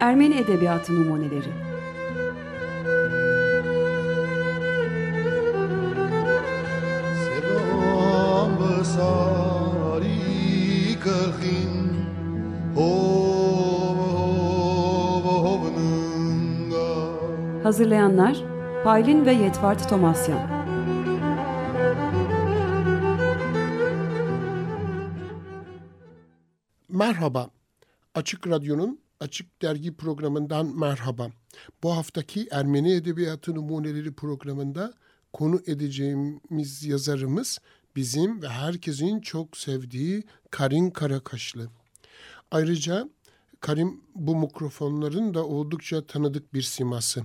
Ermeni Edebiyatı Numuneleri. Hazırlayanlar Paylin ve Yetvart Tomasyan. Merhaba, Açık Radyo'nun Açık Dergi programından merhaba. Bu haftaki Ermeni Edebiyatı Numuneleri programında konu edeceğimiz yazarımız bizim ve herkesin çok sevdiği Karin Karakaşlı. Ayrıca Karim bu mikrofonların da oldukça tanıdık bir siması.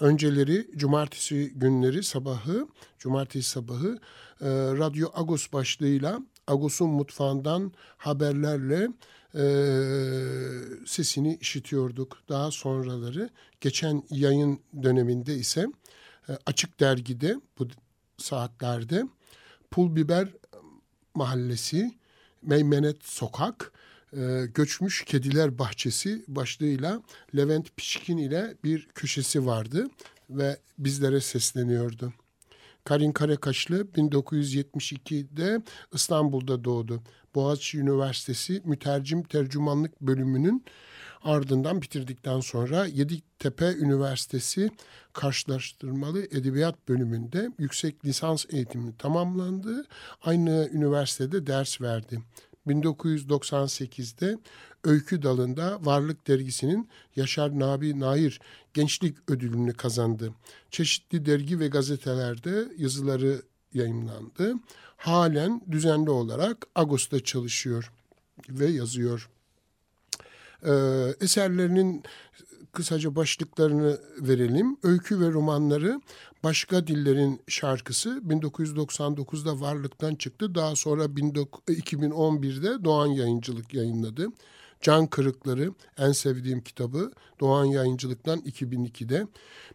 Önceleri cumartesi günleri sabahı, cumartesi sabahı e, Radyo Agos başlığıyla Agos'un mutfağından haberlerle e, sesini işitiyorduk. Daha sonraları geçen yayın döneminde ise e, Açık Dergi'de bu saatlerde Pul Biber Mahallesi, Meymenet Sokak, e, Göçmüş Kediler Bahçesi başlığıyla Levent Pişkin ile bir köşesi vardı ve bizlere sesleniyordu. Karin Karakaşlı 1972'de İstanbul'da doğdu. Boğaziçi Üniversitesi Mütercim Tercümanlık bölümünün ardından bitirdikten sonra Yeditepe Üniversitesi Karşılaştırmalı Edebiyat bölümünde yüksek lisans eğitimi tamamlandı. Aynı üniversitede ders verdi. 1998'de Öykü dalında Varlık Dergisi'nin Yaşar Nabi Nair Gençlik Ödülünü kazandı. Çeşitli dergi ve gazetelerde yazıları yayınlandı. Halen düzenli olarak Ağustos'ta çalışıyor ve yazıyor. Ee, eserlerinin kısaca başlıklarını verelim. Öykü ve romanları Başka Dillerin şarkısı 1999'da varlıktan çıktı. Daha sonra 2011'de Doğan Yayıncılık yayınladı. Can Kırıkları en sevdiğim kitabı Doğan Yayıncılık'tan 2002'de.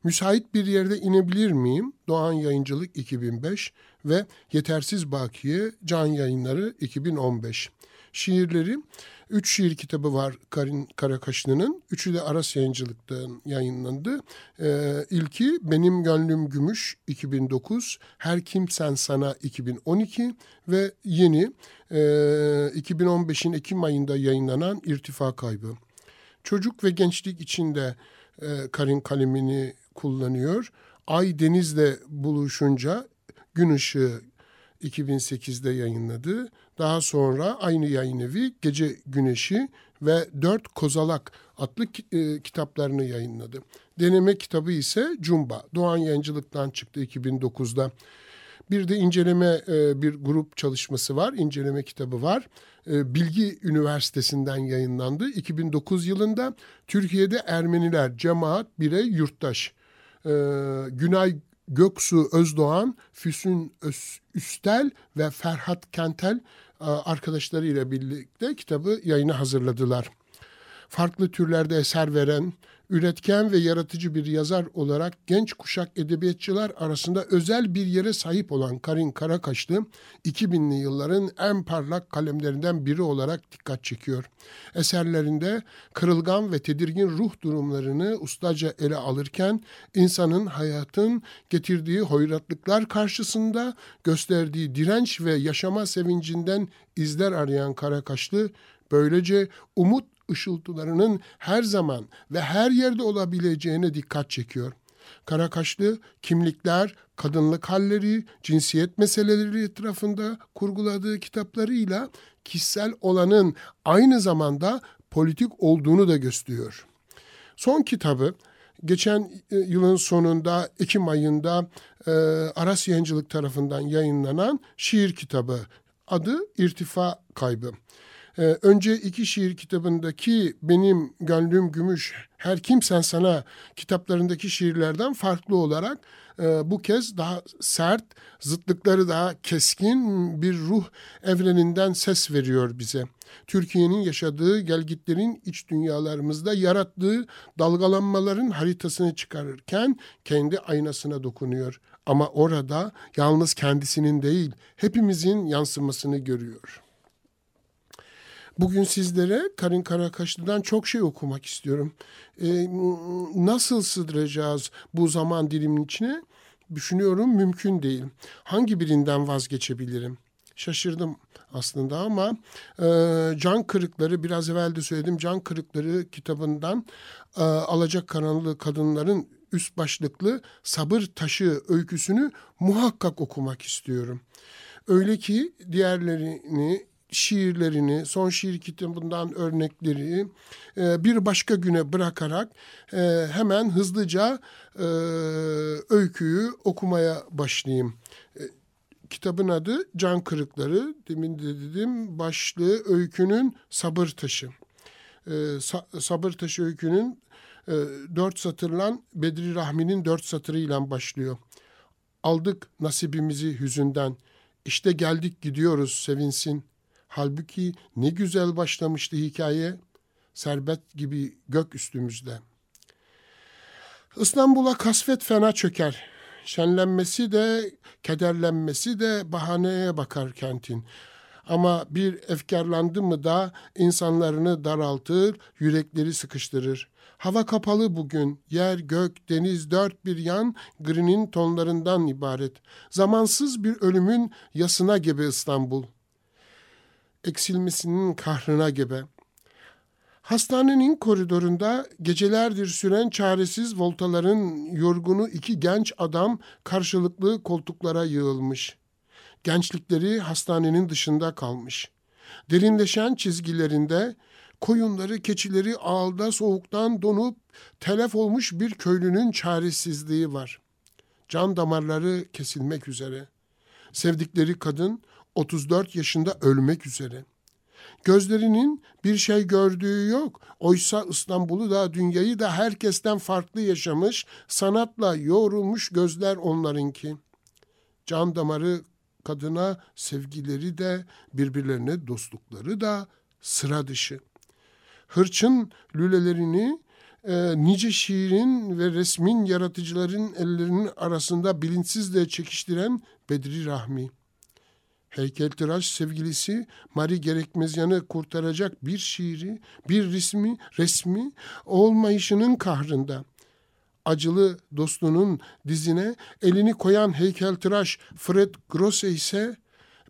Müsait bir yerde inebilir miyim? Doğan Yayıncılık 2005 ve Yetersiz Bakiye Can Yayınları 2015. Şiirleri Üç şiir kitabı var Karin Karakaşlı'nın. Üçü de Aras Yayıncılık'tan yayınlandı. Ee, ilki Benim Gönlüm Gümüş 2009, Her Kim Sen Sana 2012 ve yeni e, 2015'in Ekim ayında yayınlanan İrtifa Kaybı. Çocuk ve gençlik içinde e, Karin kalemini kullanıyor. Ay denizle buluşunca gün ışığı 2008'de yayınladı. Daha sonra aynı yayın evi Gece Güneşi ve Dört Kozalak adlı e, kitaplarını yayınladı. Deneme kitabı ise Cumba. Doğan Yayıncılık'tan çıktı 2009'da. Bir de inceleme e, bir grup çalışması var, inceleme kitabı var. E, Bilgi Üniversitesi'nden yayınlandı. 2009 yılında Türkiye'de Ermeniler, cemaat, birey, yurttaş. Günay Göksu Özdoğan, Füsun Üstel ve Ferhat Kentel arkadaşlarıyla birlikte kitabı yayına hazırladılar. Farklı türlerde eser veren, üretken ve yaratıcı bir yazar olarak genç kuşak edebiyatçılar arasında özel bir yere sahip olan Karin Karakaşlı, 2000'li yılların en parlak kalemlerinden biri olarak dikkat çekiyor. Eserlerinde kırılgan ve tedirgin ruh durumlarını ustaca ele alırken, insanın hayatın getirdiği hoyratlıklar karşısında gösterdiği direnç ve yaşama sevincinden izler arayan Karakaşlı, böylece umut ışıltılarının her zaman ve her yerde olabileceğine dikkat çekiyor. Karakaşlı kimlikler, kadınlık halleri, cinsiyet meseleleri etrafında kurguladığı kitaplarıyla kişisel olanın aynı zamanda politik olduğunu da gösteriyor. Son kitabı geçen e, yılın sonunda Ekim ayında e, Aras Yayıncılık tarafından yayınlanan şiir kitabı adı İrtifa Kaybı. Ee, önce iki şiir kitabındaki benim gönlüm gümüş her kimsen sana kitaplarındaki şiirlerden farklı olarak e, bu kez daha sert, zıtlıkları daha keskin bir ruh evreninden ses veriyor bize. Türkiye'nin yaşadığı gelgitlerin iç dünyalarımızda yarattığı dalgalanmaların haritasını çıkarırken kendi aynasına dokunuyor. Ama orada yalnız kendisinin değil, hepimizin yansımasını görüyor.'' Bugün sizlere Karin Karakaşlı'dan çok şey okumak istiyorum. Ee, nasıl sığdıracağız bu zaman dilimin içine? Düşünüyorum mümkün değil. Hangi birinden vazgeçebilirim? Şaşırdım aslında ama e, Can Kırıkları biraz evvel de söyledim Can Kırıkları kitabından e, Alacak Karanlığı Kadınların üst başlıklı Sabır Taşı öyküsünü muhakkak okumak istiyorum. Öyle ki diğerlerini şiirlerini, son şiir kitabından örnekleri e, bir başka güne bırakarak e, hemen hızlıca e, öyküyü okumaya başlayayım. Kitabın adı Can Kırıkları. Demin de dedim başlığı öykünün Sabır Taşı. Sabır Taşı öykünün dört satırlan Bedri Rahmi'nin dört satırıyla başlıyor. Aldık nasibimizi hüzünden. İşte geldik gidiyoruz sevinsin. Halbuki ne güzel başlamıştı hikaye. Serbet gibi gök üstümüzde. İstanbul'a kasvet fena çöker. Şenlenmesi de, kederlenmesi de bahaneye bakar kentin. Ama bir efkarlandı mı da insanlarını daraltır, yürekleri sıkıştırır. Hava kapalı bugün, yer, gök, deniz dört bir yan grinin tonlarından ibaret. Zamansız bir ölümün yasına gibi İstanbul. Eksilmesinin kahrına gebe. Hastanenin koridorunda gecelerdir süren çaresiz voltaların yorgunu iki genç adam karşılıklı koltuklara yığılmış. Gençlikleri hastanenin dışında kalmış. Derinleşen çizgilerinde koyunları, keçileri ağılda soğuktan donup telef olmuş bir köylünün çaresizliği var. Can damarları kesilmek üzere. Sevdikleri kadın 34 yaşında ölmek üzere. Gözlerinin bir şey gördüğü yok. Oysa İstanbul'u da dünyayı da herkesten farklı yaşamış, sanatla yoğrulmuş gözler onlarınki. Can damarı kadına sevgileri de birbirlerine dostlukları da sıra dışı. Hırçın lülelerini e, nice şiirin ve resmin yaratıcıların ellerinin arasında bilinçsizle çekiştiren Bedri Rahmi heykeltıraş sevgilisi Mari Gerekmezyan'ı kurtaracak bir şiiri, bir resmi, resmi olmayışının kahrında. Acılı dostunun dizine elini koyan heykeltıraş Fred Grosse ise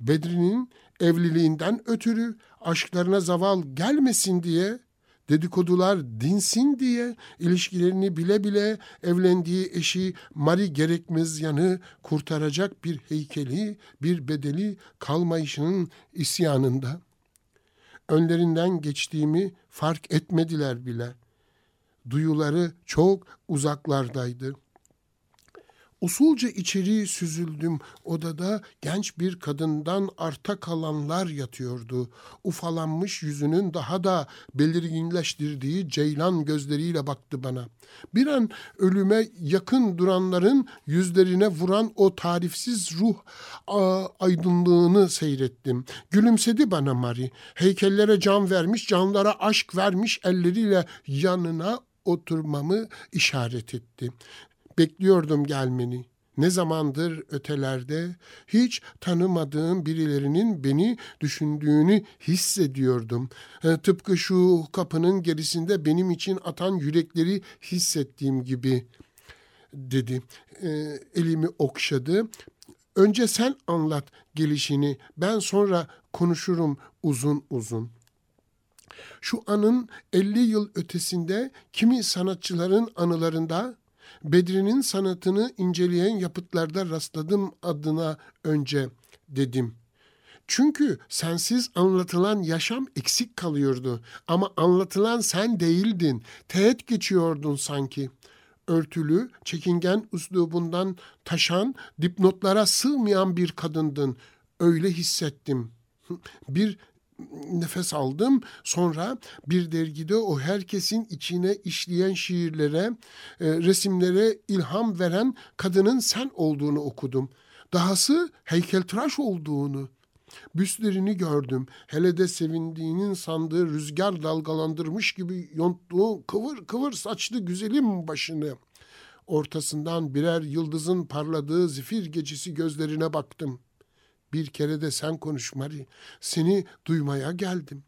Bedri'nin evliliğinden ötürü aşklarına zaval gelmesin diye dedikodular dinsin diye ilişkilerini bile bile evlendiği eşi Mari gerekmez yanı kurtaracak bir heykeli, bir bedeli kalmayışının isyanında. Önlerinden geçtiğimi fark etmediler bile. Duyuları çok uzaklardaydı.'' Usulca içeri süzüldüm. Odada genç bir kadından arta kalanlar yatıyordu. Ufalanmış yüzünün daha da belirginleştirdiği ceylan gözleriyle baktı bana. Bir an ölüme yakın duranların yüzlerine vuran o tarifsiz ruh aydınlığını seyrettim. Gülümsedi bana Mari. Heykellere can vermiş, canlara aşk vermiş elleriyle yanına oturmamı işaret etti. Bekliyordum gelmeni. Ne zamandır ötelerde hiç tanımadığım birilerinin beni düşündüğünü hissediyordum. E, tıpkı şu kapının gerisinde benim için atan yürekleri hissettiğim gibi dedi. E, elimi okşadı. Önce sen anlat gelişini. Ben sonra konuşurum uzun uzun. Şu anın 50 yıl ötesinde kimi sanatçıların anılarında Bedri'nin sanatını inceleyen yapıtlarda rastladım adına önce dedim. Çünkü sensiz anlatılan yaşam eksik kalıyordu ama anlatılan sen değildin. Teğet geçiyordun sanki. Örtülü, çekingen üslubundan taşan, dipnotlara sığmayan bir kadındın. Öyle hissettim. Bir nefes aldım. Sonra bir dergide o herkesin içine işleyen şiirlere, e, resimlere ilham veren kadının sen olduğunu okudum. Dahası heykeltıraş olduğunu. Büstlerini gördüm. Hele de sevindiğinin sandığı rüzgar dalgalandırmış gibi yonttuğu kıvır kıvır saçlı güzelim başını. Ortasından birer yıldızın parladığı zifir gecesi gözlerine baktım.'' Bir kere de sen konuş Mari. Seni duymaya geldim.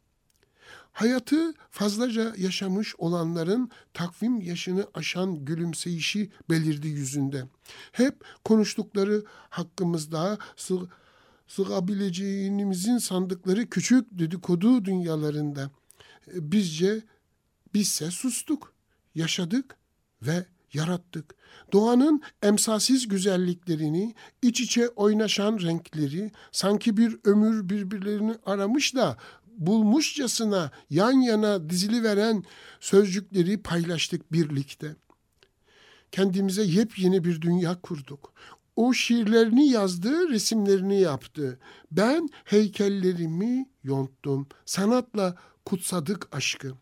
Hayatı fazlaca yaşamış olanların takvim yaşını aşan gülümseyişi belirdi yüzünde. Hep konuştukları hakkımızda sı sığabileceğimizin sandıkları küçük dedikodu dünyalarında. Bizce bizse sustuk, yaşadık ve yarattık. Doğanın emsalsiz güzelliklerini, iç içe oynaşan renkleri, sanki bir ömür birbirlerini aramış da bulmuşçasına yan yana dizili veren sözcükleri paylaştık birlikte. Kendimize yepyeni bir dünya kurduk. O şiirlerini yazdı, resimlerini yaptı. Ben heykellerimi yonttum. Sanatla kutsadık aşkı.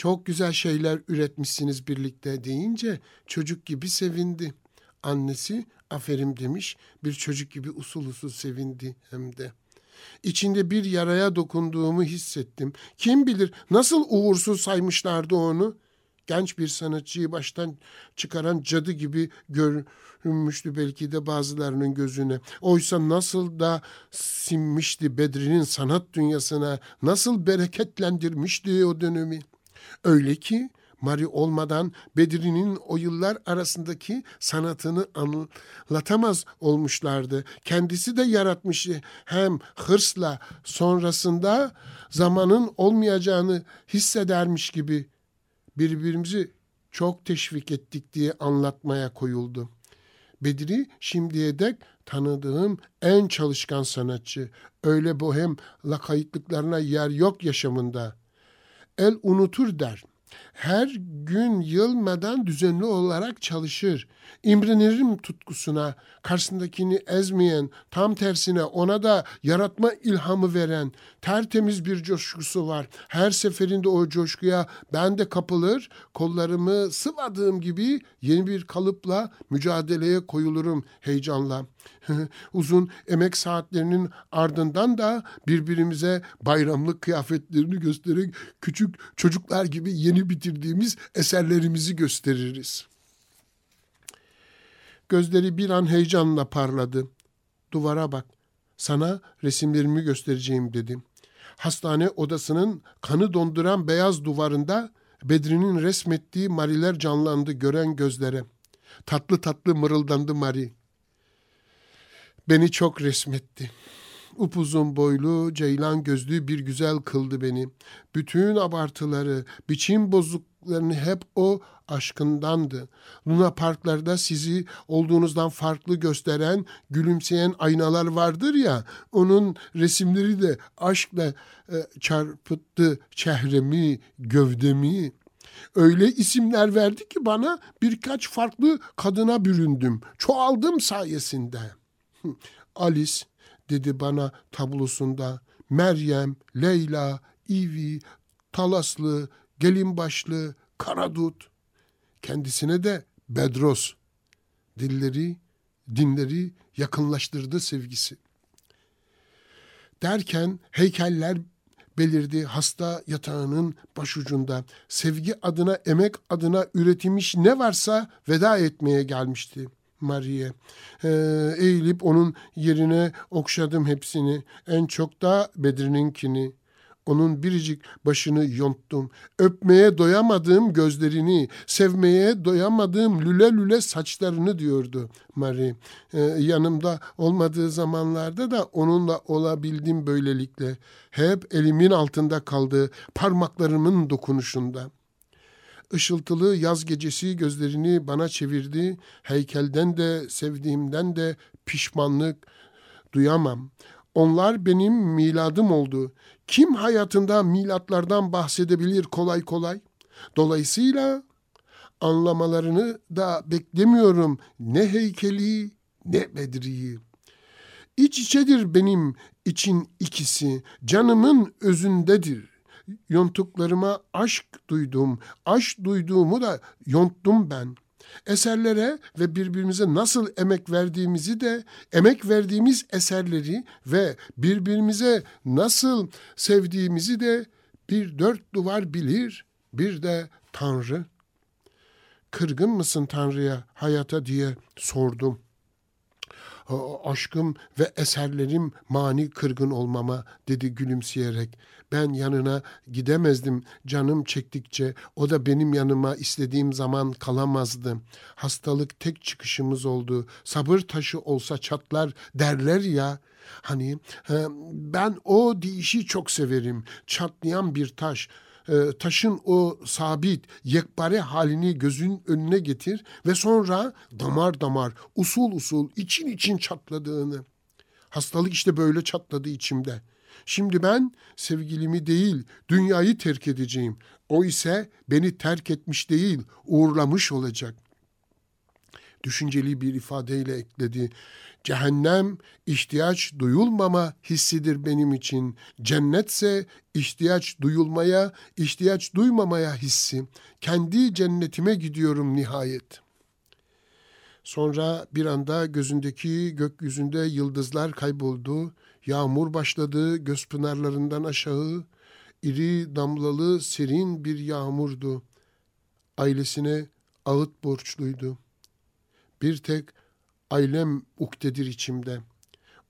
Çok güzel şeyler üretmişsiniz birlikte deyince çocuk gibi sevindi. Annesi aferin demiş bir çocuk gibi usul usul sevindi hem de. İçinde bir yaraya dokunduğumu hissettim. Kim bilir nasıl uğursuz saymışlardı onu. Genç bir sanatçıyı baştan çıkaran cadı gibi görünmüştü belki de bazılarının gözüne. Oysa nasıl da sinmişti Bedri'nin sanat dünyasına, nasıl bereketlendirmişti o dönemi. Öyle ki Mari olmadan Bedri'nin o yıllar arasındaki sanatını anlatamaz olmuşlardı. Kendisi de yaratmıştı. Hem hırsla sonrasında zamanın olmayacağını hissedermiş gibi birbirimizi çok teşvik ettik diye anlatmaya koyuldu. Bedri şimdiye dek tanıdığım en çalışkan sanatçı. Öyle bohem lakaytlıklarına yer yok yaşamında. El unutur der her gün yılmadan düzenli olarak çalışır. İmrenirim tutkusuna, karşısındakini ezmeyen, tam tersine ona da yaratma ilhamı veren tertemiz bir coşkusu var. Her seferinde o coşkuya ben de kapılır, kollarımı sıvadığım gibi yeni bir kalıpla mücadeleye koyulurum heyecanla. Uzun emek saatlerinin ardından da birbirimize bayramlık kıyafetlerini göstererek küçük çocuklar gibi yeni bitirdiğimiz eserlerimizi gösteririz. Gözleri bir an heyecanla parladı. Duvara bak, sana resimlerimi göstereceğim dedim. Hastane odasının kanı donduran beyaz duvarında Bedri'nin resmettiği mariler canlandı gören gözlere. Tatlı tatlı mırıldandı Mari. Beni çok resmetti. Upuzun boylu, ceylan gözlü bir güzel kıldı beni. Bütün abartıları, biçim bozukluklarını hep o aşkındandı. Luna parklarda sizi olduğunuzdan farklı gösteren, gülümseyen aynalar vardır ya, onun resimleri de aşkla e, çarpıttı çehremi, gövdemi. Öyle isimler verdi ki bana birkaç farklı kadına büründüm. Çoğaldım sayesinde.'' Alice dedi bana tablosunda Meryem, Leyla, İvi, Talaslı, Gelinbaşlı, Karadut. Kendisine de Bedros. Dilleri, dinleri yakınlaştırdı sevgisi. Derken heykeller belirdi hasta yatağının başucunda. Sevgi adına, emek adına üretilmiş ne varsa veda etmeye gelmişti.'' Marie. Ee, eğilip onun yerine okşadım hepsini. En çok da Bedir'inkini. Onun biricik başını yonttum. Öpmeye doyamadığım gözlerini, sevmeye doyamadığım lüle lüle saçlarını diyordu Marie. Ee, yanımda olmadığı zamanlarda da onunla olabildim böylelikle. Hep elimin altında kaldı, parmaklarımın dokunuşunda.'' Işıltılı yaz gecesi gözlerini bana çevirdi. Heykelden de sevdiğimden de pişmanlık duyamam. Onlar benim miladım oldu. Kim hayatında milatlardan bahsedebilir kolay kolay? Dolayısıyla anlamalarını da beklemiyorum. Ne heykeli ne Bedri'yi. İç içedir benim için ikisi. Canımın özündedir yontuklarıma aşk duydum. Aşk duyduğumu da yonttum ben. Eserlere ve birbirimize nasıl emek verdiğimizi de, emek verdiğimiz eserleri ve birbirimize nasıl sevdiğimizi de bir dört duvar bilir, bir de Tanrı. Kırgın mısın Tanrı'ya, hayata diye sordum. Aşkım ve eserlerim mani kırgın olmama dedi gülümseyerek. Ben yanına gidemezdim canım çektikçe. O da benim yanıma istediğim zaman kalamazdı. Hastalık tek çıkışımız oldu. Sabır taşı olsa çatlar derler ya. Hani ben o dişi çok severim. Çatlayan bir taş e, taşın o sabit, yekpare halini gözün önüne getir ve sonra damar damar, usul usul, için için çatladığını. Hastalık işte böyle çatladı içimde. Şimdi ben sevgilimi değil, dünyayı terk edeceğim. O ise beni terk etmiş değil, uğurlamış olacak. Düşünceli bir ifadeyle ekledi. Cehennem ihtiyaç duyulmama hissidir benim için. Cennetse ihtiyaç duyulmaya, ihtiyaç duymamaya hissi. Kendi cennetime gidiyorum nihayet. Sonra bir anda gözündeki gökyüzünde yıldızlar kayboldu. Yağmur başladı göz pınarlarından aşağı. iri damlalı serin bir yağmurdu. Ailesine ağıt borçluydu. Bir tek ailem uktedir içimde.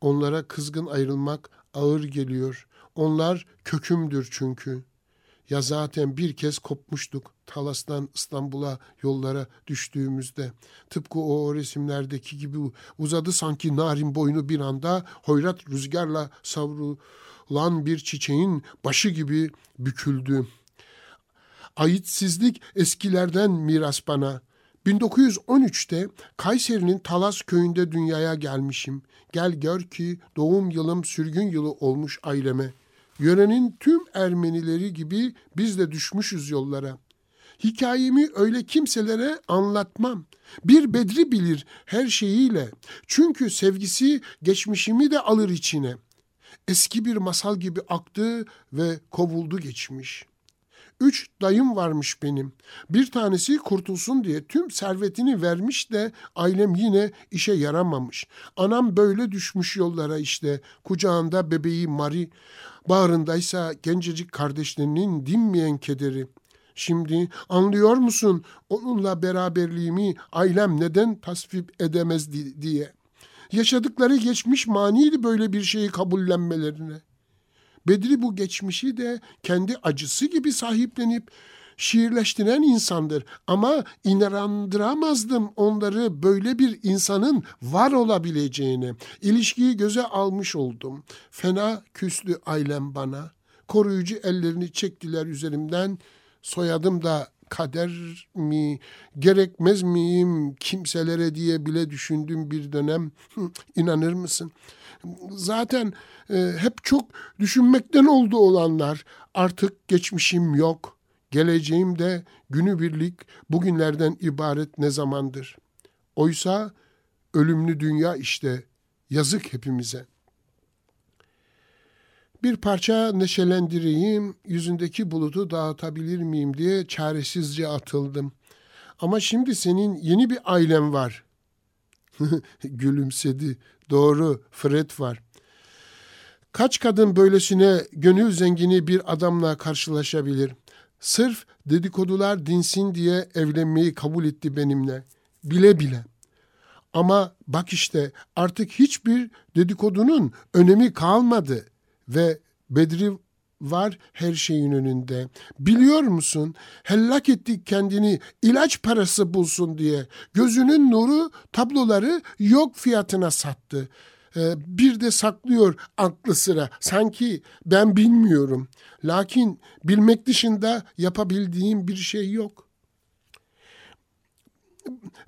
Onlara kızgın ayrılmak ağır geliyor. Onlar kökümdür çünkü. Ya zaten bir kez kopmuştuk Talas'tan İstanbul'a yollara düştüğümüzde. Tıpkı o resimlerdeki gibi uzadı sanki narin boynu bir anda hoyrat rüzgarla savrulan bir çiçeğin başı gibi büküldü. Ayitsizlik eskilerden miras bana. 1913'te Kayseri'nin Talas köyünde dünyaya gelmişim. Gel gör ki doğum yılım sürgün yılı olmuş aileme. Yörenin tüm Ermenileri gibi biz de düşmüşüz yollara. Hikayemi öyle kimselere anlatmam. Bir Bedri bilir her şeyiyle. Çünkü sevgisi geçmişimi de alır içine. Eski bir masal gibi aktı ve kovuldu geçmiş. Üç dayım varmış benim. Bir tanesi kurtulsun diye tüm servetini vermiş de ailem yine işe yaramamış. Anam böyle düşmüş yollara işte. Kucağında bebeği Mari, bağrındaysa gencecik kardeşlerinin dinmeyen kederi. Şimdi anlıyor musun onunla beraberliğimi ailem neden tasvip edemez diye. Yaşadıkları geçmiş maniydi böyle bir şeyi kabullenmelerine. Bedri bu geçmişi de kendi acısı gibi sahiplenip şiirleştiren insandır. Ama inandıramazdım onları böyle bir insanın var olabileceğini. İlişkiyi göze almış oldum. Fena küslü ailem bana. Koruyucu ellerini çektiler üzerimden. Soyadım da kader mi, gerekmez miyim kimselere diye bile düşündüğüm bir dönem. İnanır mısın? Zaten e, hep çok düşünmekten oldu olanlar. Artık geçmişim yok. Geleceğim de günübirlik bugünlerden ibaret ne zamandır. Oysa ölümlü dünya işte yazık hepimize. Bir parça neşelendireyim, yüzündeki bulutu dağıtabilir miyim diye çaresizce atıldım. Ama şimdi senin yeni bir ailen var. Gülümsedi. Doğru, Fred var. Kaç kadın böylesine gönül zengini bir adamla karşılaşabilir? Sırf dedikodular dinsin diye evlenmeyi kabul etti benimle. Bile bile. Ama bak işte artık hiçbir dedikodunun önemi kalmadı ve Bedri var her şeyin önünde. Biliyor musun? Hellak ettik kendini ilaç parası bulsun diye. Gözünün nuru tabloları yok fiyatına sattı. Ee, bir de saklıyor aklı sıra. Sanki ben bilmiyorum. Lakin bilmek dışında yapabildiğim bir şey yok.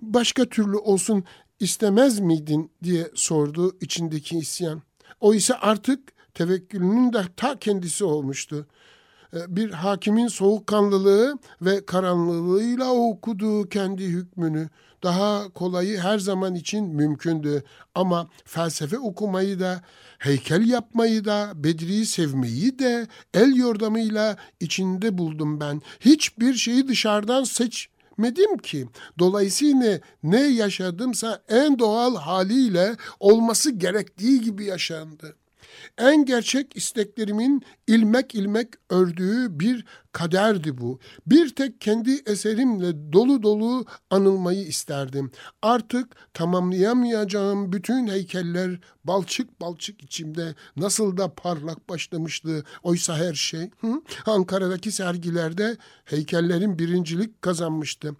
Başka türlü olsun istemez miydin diye sordu içindeki isyan. O ise artık tevekkülünün de ta kendisi olmuştu. Ee, bir hakimin soğukkanlılığı ve karanlığıyla okuduğu kendi hükmünü daha kolayı her zaman için mümkündü. Ama felsefe okumayı da, heykel yapmayı da, Bedri'yi sevmeyi de el yordamıyla içinde buldum ben. Hiçbir şeyi dışarıdan seçmedim ki. Dolayısıyla ne yaşadımsa en doğal haliyle olması gerektiği gibi yaşandı. En gerçek isteklerimin ilmek ilmek ördüğü bir kaderdi bu. Bir tek kendi eserimle dolu dolu anılmayı isterdim. Artık tamamlayamayacağım bütün heykeller balçık balçık içimde nasıl da parlak başlamıştı. Oysa her şey hı? Ankara'daki sergilerde heykellerin birincilik kazanmıştı.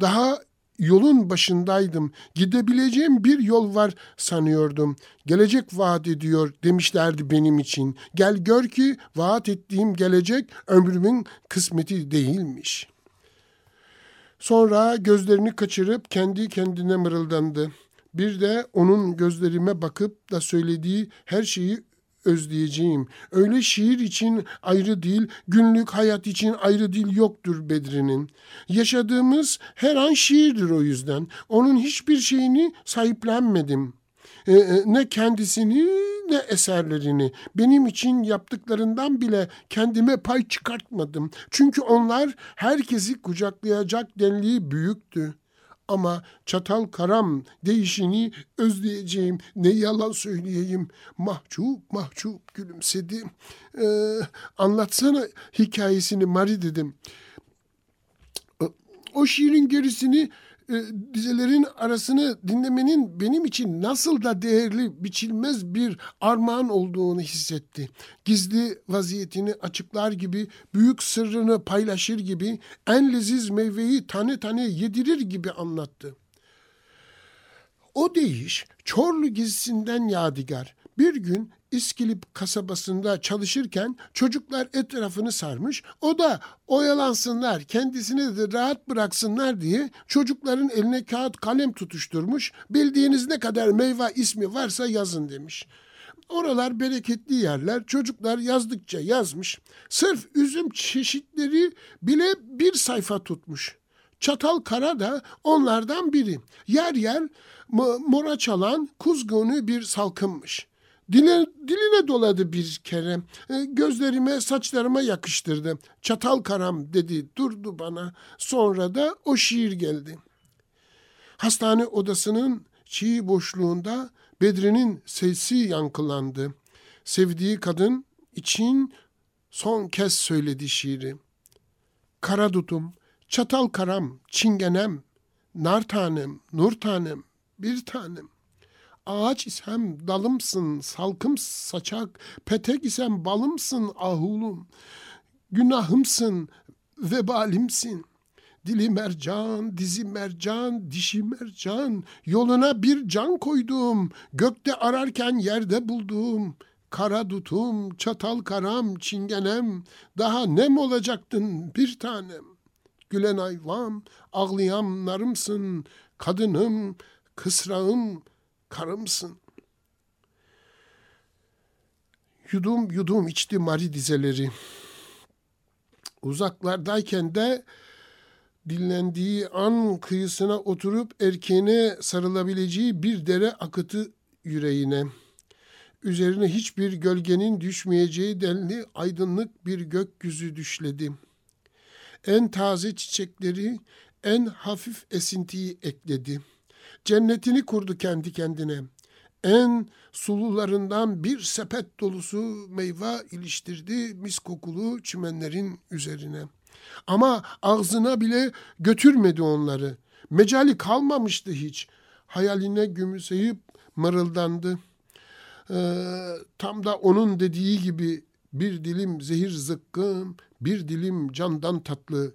Daha yolun başındaydım. Gidebileceğim bir yol var sanıyordum. Gelecek vaat ediyor demişlerdi benim için. Gel gör ki vaat ettiğim gelecek ömrümün kısmeti değilmiş. Sonra gözlerini kaçırıp kendi kendine mırıldandı. Bir de onun gözlerime bakıp da söylediği her şeyi özleyeceğim. Öyle şiir için ayrı dil, günlük hayat için ayrı dil yoktur Bedri'nin. Yaşadığımız her an şiirdir o yüzden. Onun hiçbir şeyini sahiplenmedim. Ee, ne kendisini ne eserlerini. Benim için yaptıklarından bile kendime pay çıkartmadım. Çünkü onlar herkesi kucaklayacak denliği büyüktü ama çatal karam değişini özleyeceğim. Ne yalan söyleyeyim. Mahcup mahcup gülümsedi. Ee, anlatsana hikayesini Mari dedim. O şiirin gerisini e, dizelerin arasını dinlemenin benim için nasıl da değerli, biçilmez bir armağan olduğunu hissetti. Gizli vaziyetini açıklar gibi, büyük sırrını paylaşır gibi, en leziz meyveyi tane tane yedirir gibi anlattı. O deyiş Çorlu gezisinden yadigar. Bir gün İskilip kasabasında çalışırken çocuklar etrafını sarmış. O da oyalansınlar, kendisini de rahat bıraksınlar diye çocukların eline kağıt kalem tutuşturmuş. Bildiğiniz ne kadar meyve ismi varsa yazın demiş. Oralar bereketli yerler. Çocuklar yazdıkça yazmış. Sırf üzüm çeşitleri bile bir sayfa tutmuş. Çatal Kara da onlardan biri. Yer yer mora çalan kuzgunu bir salkınmış. Dile, diline doladı bir kere. E, gözlerime, saçlarıma yakıştırdı. Çatal karam dedi, durdu bana. Sonra da o şiir geldi. Hastane odasının çiğ boşluğunda Bedri'nin sesi yankılandı. Sevdiği kadın için son kez söyledi şiiri. Kara dutum, çatal karam, çingenem, nar tanem, nur tanem, bir tanem. Ağaç isem dalımsın, salkım saçak, petek isem balımsın ahulum. Günahımsın, vebalimsin. Dili mercan, dizi mercan, dişi mercan. Yoluna bir can koydum, gökte ararken yerde buldum. Kara dutum, çatal karam, çingenem, daha nem olacaktın bir tanem. Gülen ayvam, ağlayan narımsın, kadınım, kısrağım, karımsın. Yudum yudum içti mari dizeleri. Uzaklardayken de dinlendiği an kıyısına oturup erkeğine sarılabileceği bir dere akıtı yüreğine. Üzerine hiçbir gölgenin düşmeyeceği denli aydınlık bir gökyüzü düşledi. En taze çiçekleri, en hafif esintiyi ekledi.'' Cennetini kurdu kendi kendine. En sulularından bir sepet dolusu meyve iliştirdi mis kokulu çimenlerin üzerine. Ama ağzına bile götürmedi onları. Mecali kalmamıştı hiç. Hayaline gümüşeyip mırıldandı. Ee, tam da onun dediği gibi bir dilim zehir zıkkım, bir dilim candan tatlı,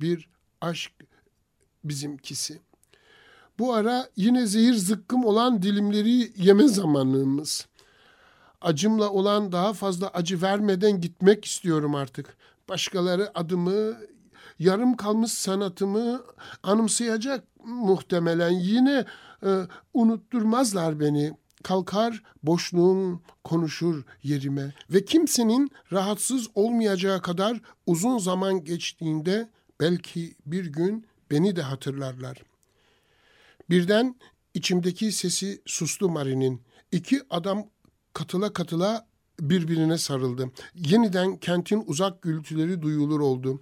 bir aşk bizimkisi.'' Bu ara yine zehir zıkkım olan dilimleri yeme zamanımız. Acımla olan daha fazla acı vermeden gitmek istiyorum artık. Başkaları adımı, yarım kalmış sanatımı anımsayacak muhtemelen. Yine e, unutturmazlar beni. Kalkar boşluğum konuşur yerime ve kimsenin rahatsız olmayacağı kadar uzun zaman geçtiğinde belki bir gün beni de hatırlarlar. Birden içimdeki sesi sustu Mari'nin. İki adam katıla katıla birbirine sarıldı. Yeniden kentin uzak gürültüleri duyulur oldu.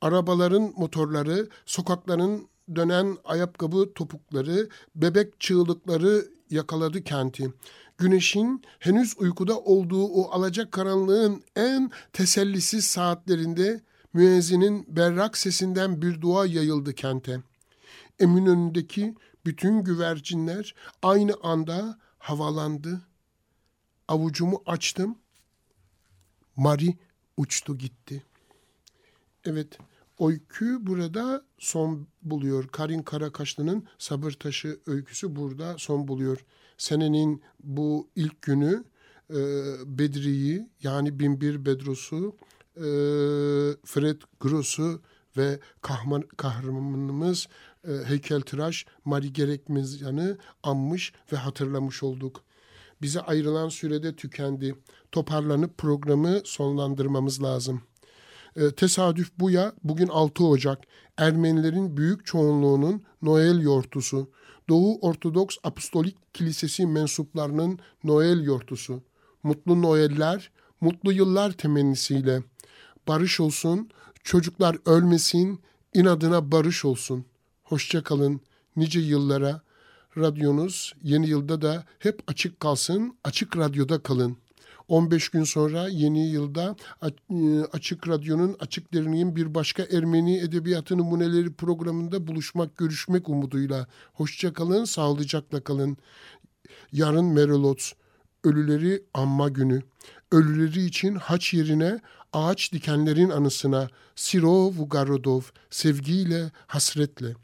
Arabaların motorları, sokakların dönen ayakkabı topukları, bebek çığlıkları yakaladı kenti. Güneşin henüz uykuda olduğu o alacak karanlığın en tesellisiz saatlerinde müezzinin berrak sesinden bir dua yayıldı kente. Eminönü'ndeki bütün güvercinler aynı anda havalandı. Avucumu açtım. Mari uçtu gitti. Evet, öykü burada son buluyor. Karin Karakaşlı'nın Sabır Taşı öyküsü burada son buluyor. Senenin bu ilk günü e, Bedri'yi yani Binbir Bedros'u, e, Fred Gross'u ve kahraman, kahramanımız e, heykeltıraş Mari Gerekmezyan'ı anmış ve hatırlamış olduk. Bize ayrılan sürede tükendi. Toparlanıp programı sonlandırmamız lazım. E, tesadüf bu ya bugün 6 Ocak Ermenilerin büyük çoğunluğunun Noel yortusu. Doğu Ortodoks Apostolik Kilisesi mensuplarının Noel yortusu. Mutlu Noeller, mutlu yıllar temennisiyle. Barış olsun, çocuklar ölmesin, inadına barış olsun. Hoşça kalın, nice yıllara. Radyonuz yeni yılda da hep açık kalsın, açık radyoda kalın. 15 gün sonra yeni yılda e, Açık Radyo'nun Açık Derneğin bir başka Ermeni Edebiyatı Numuneleri programında buluşmak, görüşmek umuduyla. Hoşça kalın, sağlıcakla kalın. Yarın Merelot, Ölüleri Anma Günü. Ölüleri için haç yerine ağaç dikenlerin anısına Siro Vugarodov sevgiyle, hasretle.